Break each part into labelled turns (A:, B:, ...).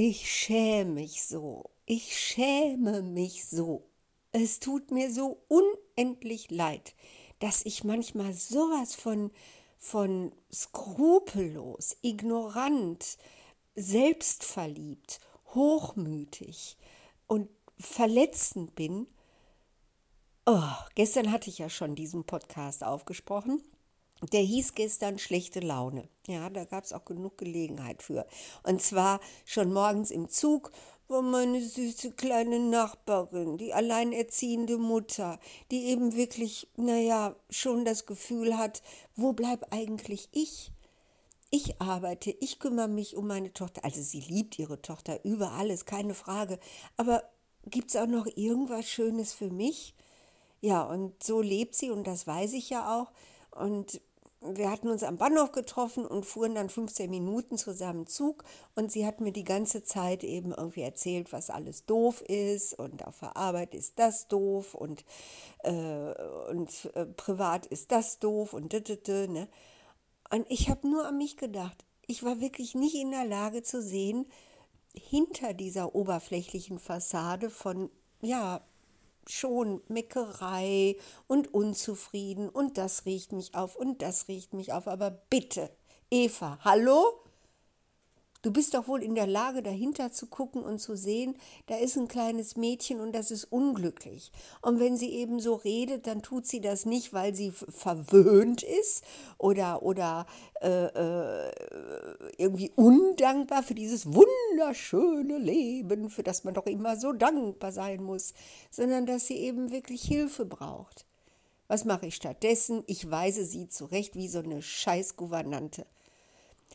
A: Ich schäme mich so. Ich schäme mich so. Es tut mir so unendlich leid, dass ich manchmal sowas von, von skrupellos, ignorant, selbstverliebt, hochmütig und verletzend bin. Oh, gestern hatte ich ja schon diesen Podcast aufgesprochen. Der hieß gestern schlechte Laune. Ja, da gab es auch genug Gelegenheit für. Und zwar schon morgens im Zug war meine süße kleine Nachbarin, die alleinerziehende Mutter, die eben wirklich, naja, schon das Gefühl hat, wo bleib eigentlich ich? Ich arbeite, ich kümmere mich um meine Tochter. Also sie liebt ihre Tochter über alles, keine Frage. Aber gibt es auch noch irgendwas Schönes für mich? Ja, und so lebt sie und das weiß ich ja auch. Und wir hatten uns am Bahnhof getroffen und fuhren dann 15 Minuten zusammen Zug und sie hat mir die ganze Zeit eben irgendwie erzählt, was alles doof ist und auf der Arbeit ist das doof und, äh, und äh, privat ist das doof und d, ne? Und ich habe nur an mich gedacht. Ich war wirklich nicht in der Lage zu sehen, hinter dieser oberflächlichen Fassade von, ja, schon Meckerei und unzufrieden und das riecht mich auf und das riecht mich auf. Aber bitte, Eva, hallo? Du bist doch wohl in der Lage, dahinter zu gucken und zu sehen, da ist ein kleines Mädchen und das ist unglücklich. Und wenn sie eben so redet, dann tut sie das nicht, weil sie verwöhnt ist oder, oder äh, äh, irgendwie undankbar für dieses wunderschöne Leben, für das man doch immer so dankbar sein muss, sondern dass sie eben wirklich Hilfe braucht. Was mache ich stattdessen? Ich weise sie zurecht wie so eine Scheißgouvernante.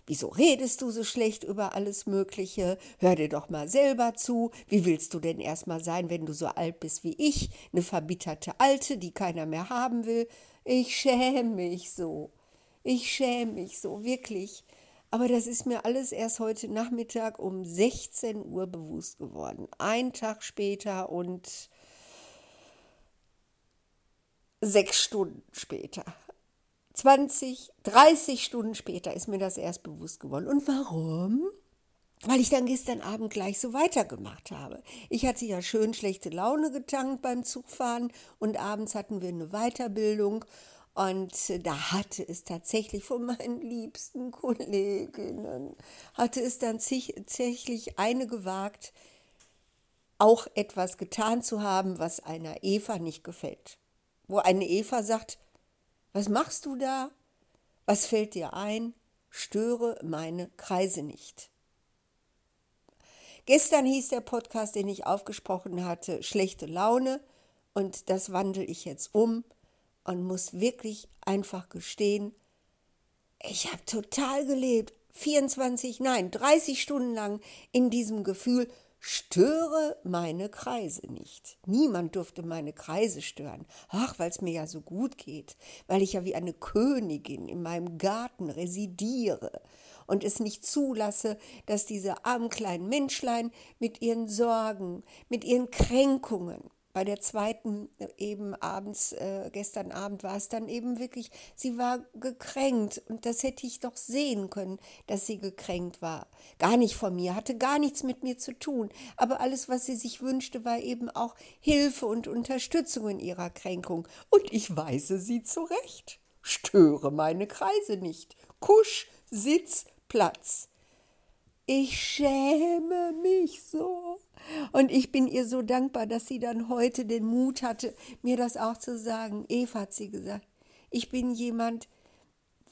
A: Wieso redest du so schlecht über alles Mögliche? Hör dir doch mal selber zu. Wie willst du denn erstmal sein, wenn du so alt bist wie ich? Eine verbitterte Alte, die keiner mehr haben will? Ich schäme mich so. Ich schäme mich so, wirklich. Aber das ist mir alles erst heute Nachmittag um 16 Uhr bewusst geworden. Ein Tag später und sechs Stunden später. 20, 30 Stunden später ist mir das erst bewusst geworden. Und warum? Weil ich dann gestern Abend gleich so weitergemacht habe. Ich hatte ja schön schlechte Laune getankt beim Zugfahren und abends hatten wir eine Weiterbildung und da hatte es tatsächlich von meinen liebsten Kolleginnen, hatte es dann tatsächlich eine gewagt, auch etwas getan zu haben, was einer Eva nicht gefällt. Wo eine Eva sagt, was machst du da? Was fällt dir ein? Störe meine Kreise nicht. Gestern hieß der Podcast, den ich aufgesprochen hatte, schlechte Laune und das wandle ich jetzt um und muss wirklich einfach gestehen, ich habe total gelebt, 24, nein, 30 Stunden lang in diesem Gefühl, Störe meine Kreise nicht. Niemand durfte meine Kreise stören. Ach, weil es mir ja so gut geht, weil ich ja wie eine Königin in meinem Garten residiere und es nicht zulasse, dass diese armen kleinen Menschlein mit ihren Sorgen, mit ihren Kränkungen, bei der zweiten äh, eben abends, äh, gestern Abend war es dann eben wirklich, sie war gekränkt und das hätte ich doch sehen können, dass sie gekränkt war. Gar nicht von mir, hatte gar nichts mit mir zu tun, aber alles, was sie sich wünschte, war eben auch Hilfe und Unterstützung in ihrer Kränkung und ich weise sie zurecht. Störe meine Kreise nicht. Kusch, Sitz, Platz. Ich schäme mich so. Und ich bin ihr so dankbar, dass sie dann heute den Mut hatte, mir das auch zu sagen. Eva hat sie gesagt, ich bin jemand,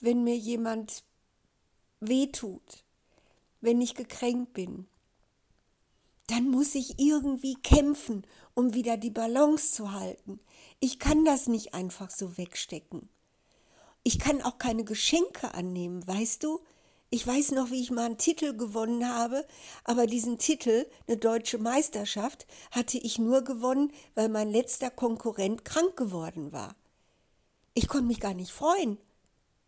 A: wenn mir jemand wehtut, wenn ich gekränkt bin, dann muss ich irgendwie kämpfen, um wieder die Balance zu halten. Ich kann das nicht einfach so wegstecken. Ich kann auch keine Geschenke annehmen, weißt du? Ich weiß noch, wie ich mal einen Titel gewonnen habe, aber diesen Titel, eine deutsche Meisterschaft, hatte ich nur gewonnen, weil mein letzter Konkurrent krank geworden war. Ich konnte mich gar nicht freuen.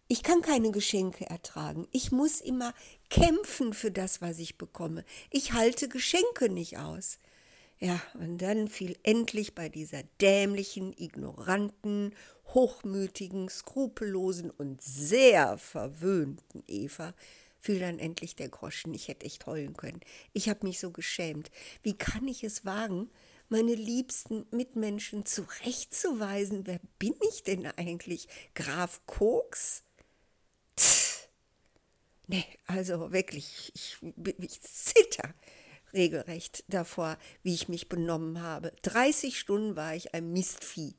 A: Ich kann keine Geschenke ertragen. Ich muss immer kämpfen für das, was ich bekomme. Ich halte Geschenke nicht aus. Ja, und dann fiel endlich bei dieser dämlichen, ignoranten, hochmütigen, skrupellosen und sehr verwöhnten Eva fiel dann endlich der Groschen. Ich hätte echt heulen können. Ich habe mich so geschämt. Wie kann ich es wagen, meine liebsten Mitmenschen zurechtzuweisen? Wer bin ich denn eigentlich? Graf Koks? Tch. Nee, also wirklich, ich, ich zitter regelrecht davor, wie ich mich benommen habe. 30 Stunden war ich ein Mistvieh.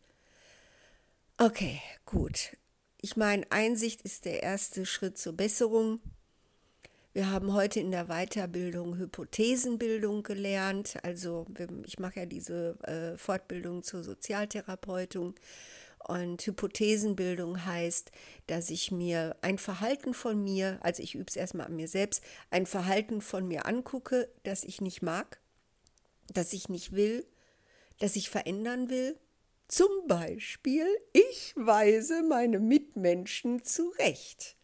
A: Okay, gut. Ich meine, Einsicht ist der erste Schritt zur Besserung. Wir haben heute in der Weiterbildung Hypothesenbildung gelernt. Also ich mache ja diese äh, Fortbildung zur Sozialtherapeutin. Und Hypothesenbildung heißt, dass ich mir ein Verhalten von mir, also ich übe es erstmal an mir selbst, ein Verhalten von mir angucke, das ich nicht mag, das ich nicht will, das ich verändern will. Zum Beispiel, ich weise meine Mitmenschen zurecht,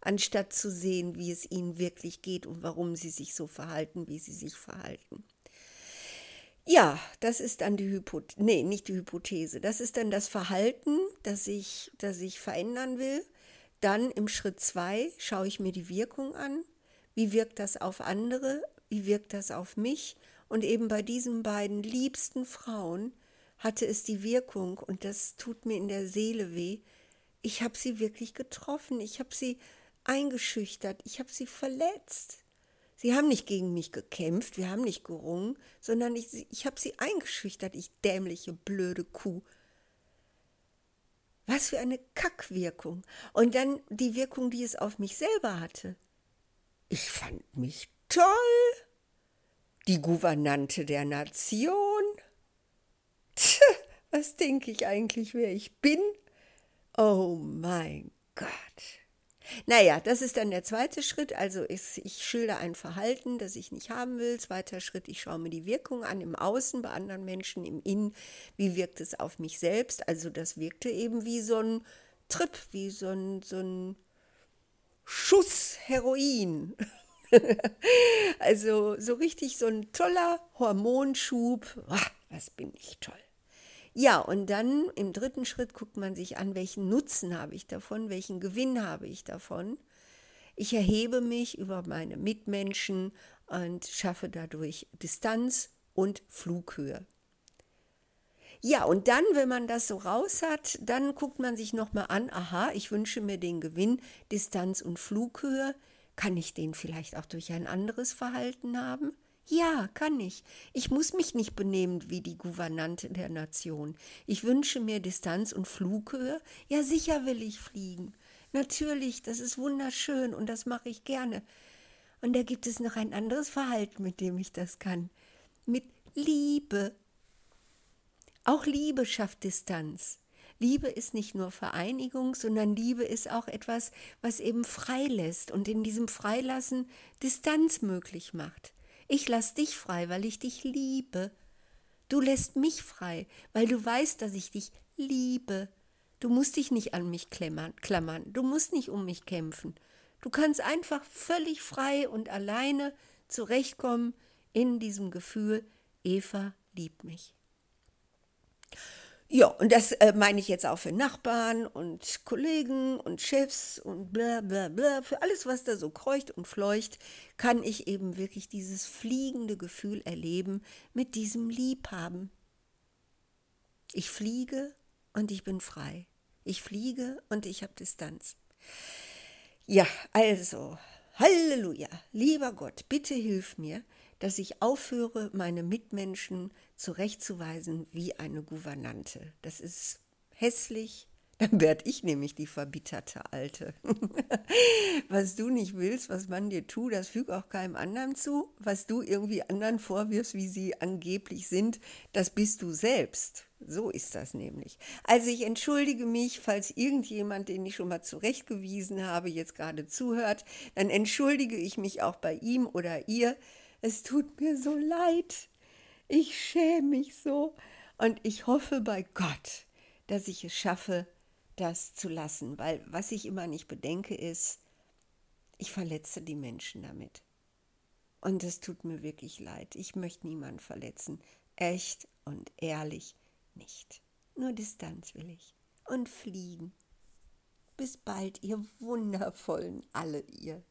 A: anstatt zu sehen, wie es ihnen wirklich geht und warum sie sich so verhalten, wie sie sich verhalten. Ja, das ist dann die Hypothese, nee, nicht die Hypothese, das ist dann das Verhalten, das ich, das ich verändern will. Dann im Schritt zwei schaue ich mir die Wirkung an. Wie wirkt das auf andere? Wie wirkt das auf mich? Und eben bei diesen beiden liebsten Frauen hatte es die Wirkung, und das tut mir in der Seele weh, ich habe sie wirklich getroffen, ich habe sie eingeschüchtert, ich habe sie verletzt. Sie haben nicht gegen mich gekämpft, wir haben nicht gerungen, sondern ich, ich habe sie eingeschüchtert, ich dämliche, blöde Kuh. Was für eine Kackwirkung. Und dann die Wirkung, die es auf mich selber hatte. Ich fand mich toll. Die Gouvernante der Nation. Tch, was denke ich eigentlich, wer ich bin? Oh mein Gott. Naja, das ist dann der zweite Schritt. Also ich, schilder ein Verhalten, das ich nicht haben will. Zweiter Schritt, ich schaue mir die Wirkung an im Außen, bei anderen Menschen, im Innen. Wie wirkt es auf mich selbst? Also das wirkte eben wie so ein Trip, wie so ein, so ein Schuss Heroin. also so richtig so ein toller Hormonschub. Was bin ich toll. Ja, und dann im dritten Schritt guckt man sich an, welchen Nutzen habe ich davon, welchen Gewinn habe ich davon. Ich erhebe mich über meine Mitmenschen und schaffe dadurch Distanz und Flughöhe. Ja, und dann, wenn man das so raus hat, dann guckt man sich nochmal an, aha, ich wünsche mir den Gewinn Distanz und Flughöhe. Kann ich den vielleicht auch durch ein anderes Verhalten haben? Ja, kann ich. Ich muss mich nicht benehmen wie die Gouvernante der Nation. Ich wünsche mir Distanz und Flughöhe. Ja, sicher will ich fliegen. Natürlich, das ist wunderschön und das mache ich gerne. Und da gibt es noch ein anderes Verhalten, mit dem ich das kann. Mit Liebe. Auch Liebe schafft Distanz. Liebe ist nicht nur Vereinigung, sondern Liebe ist auch etwas, was eben freilässt und in diesem Freilassen Distanz möglich macht. Ich lass dich frei, weil ich dich liebe. Du lässt mich frei, weil du weißt, dass ich dich liebe. Du musst dich nicht an mich klammern, du musst nicht um mich kämpfen. Du kannst einfach völlig frei und alleine zurechtkommen in diesem Gefühl, Eva liebt mich. Ja, und das äh, meine ich jetzt auch für Nachbarn und Kollegen und Chefs und bla bla bla. Für alles, was da so kreucht und fleucht, kann ich eben wirklich dieses fliegende Gefühl erleben mit diesem Liebhaben. Ich fliege und ich bin frei. Ich fliege und ich habe Distanz. Ja, also, Halleluja, lieber Gott, bitte hilf mir, dass ich aufhöre, meine Mitmenschen zurechtzuweisen wie eine Gouvernante. Das ist hässlich. Dann werde ich nämlich die verbitterte Alte. was du nicht willst, was man dir tut, das füg auch keinem anderen zu. Was du irgendwie anderen vorwirfst, wie sie angeblich sind, das bist du selbst. So ist das nämlich. Also ich entschuldige mich, falls irgendjemand, den ich schon mal zurechtgewiesen habe, jetzt gerade zuhört, dann entschuldige ich mich auch bei ihm oder ihr. Es tut mir so leid. Ich schäme mich so und ich hoffe bei Gott, dass ich es schaffe, das zu lassen, weil was ich immer nicht bedenke ist, ich verletze die Menschen damit. Und es tut mir wirklich leid. Ich möchte niemanden verletzen. Echt und ehrlich nicht. Nur Distanz will ich. Und fliegen. Bis bald, ihr wundervollen alle ihr.